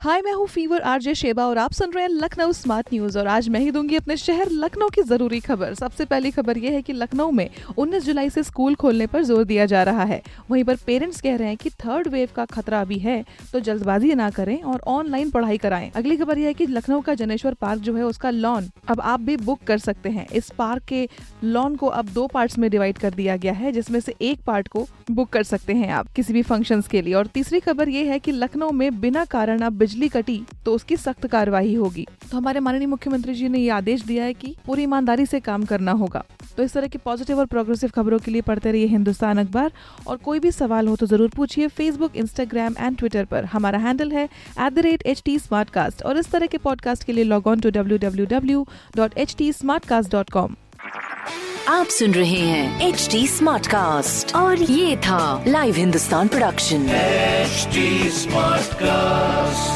हाय मैं हूँ fever RJ Sheba और आप सुन रहे हैं लखनऊ स्मार्ट न्यूज़ और आज मैं ही दूँगी अपने शहर लखनऊ की ज़रूरी खबर। सबसे पहली खबर यह है कि लखनऊ में 19 जुलाई से स्कूल खोलने पर ज़ोर दिया जा रहा है। वहीं पर पेरेंट्स कह रहे हैं कि थर्ड वेव का खतरा अभी है तो जल्दबाजी ना करें और ऑनलाइन पढ़ाई कराएँ। अगली खबर यह है की लखनऊ का जनेश्वर पार्क जो है, उसका लॉन अब आप भी बुक कर सकते हैं। इस पार्क के लॉन को अब दो पार्ट में डिवाइड कर दिया गया है, जिसमें से एक पार्ट को बुक कर सकते हैं आप किसी भी फ़ंक्शन के लिए। और तीसरी खबर ये है की लखनऊ में बिना कारण अब बिजली कटी तो उसकी सख्त कार्रवाई होगी। तो हमारे माननीय मुख्यमंत्री जी ने ये आदेश दिया है कि पूरी ईमानदारी से काम करना होगा। तो इस तरह की पॉजिटिव और प्रोग्रेसिव खबरों के लिए पढ़ते रहिए हिंदुस्तान अखबार। और कोई भी सवाल हो तो ज़रूर पूछिए फेसबुक इंस्टाग्राम एंड ट्विटर पर। हमारा हैंडल है at the rate H T और इस तरह के पॉडकास्ट के लिए log on to W W W dot H T dot com आप सुन रहे हैं एच डी स्मार्ट कास्ट और ये था live Hindustan production HD Smartcast.